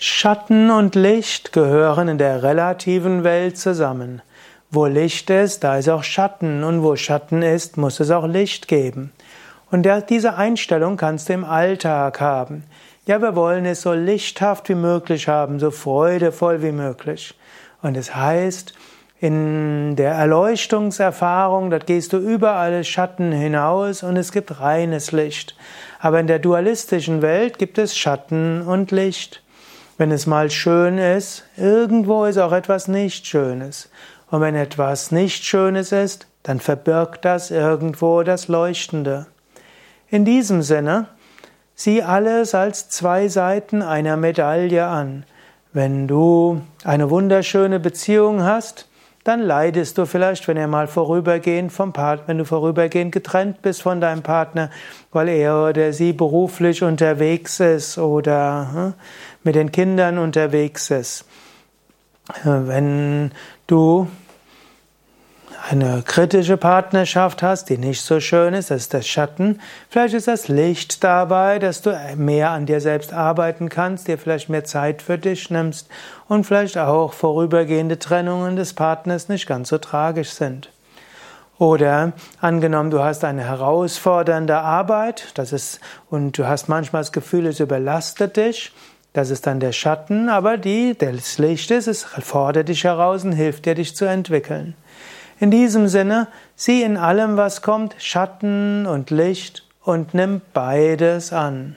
Schatten und Licht gehören in der relativen Welt zusammen. Wo Licht ist, da ist auch Schatten und wo Schatten ist, muss es auch Licht geben. Und diese Einstellung kannst du im Alltag haben. Ja, wir wollen es so lichthaft wie möglich haben, so freudevoll wie möglich. Und es heißt, in der Erleuchtungserfahrung, dort gehst du über alle Schatten hinaus und es gibt reines Licht. Aber in der dualistischen Welt gibt es Schatten und Licht. Wenn es mal schön ist, irgendwo ist auch etwas nicht Schönes. Und wenn etwas nicht Schönes ist, dann verbirgt das irgendwo das Leuchtende. In diesem Sinne, sieh alles als zwei Seiten einer Medaille an. Wenn du eine wunderschöne Beziehung hast, dann leidest du vielleicht, wenn er mal vorübergehend vom Partner, wenn du vorübergehend getrennt bist von deinem Partner, weil er oder sie beruflich unterwegs ist oder hm, mit den Kindern unterwegs ist. Wenn du eine kritische Partnerschaft hast, die nicht so schön ist, das ist das Schatten. Vielleicht ist das Licht dabei, dass du mehr an dir selbst arbeiten kannst, dir vielleicht mehr Zeit für dich nimmst und vielleicht auch vorübergehende Trennungen des Partners nicht ganz so tragisch sind. Oder angenommen, du hast eine herausfordernde Arbeit, das ist, und du hast manchmal das Gefühl, es überlastet dich, das ist dann der Schatten, aber die, das Licht ist, es fordert dich heraus und hilft dir, dich zu entwickeln. In diesem Sinne, sieh in allem, was kommt, Schatten und Licht und nimm beides an.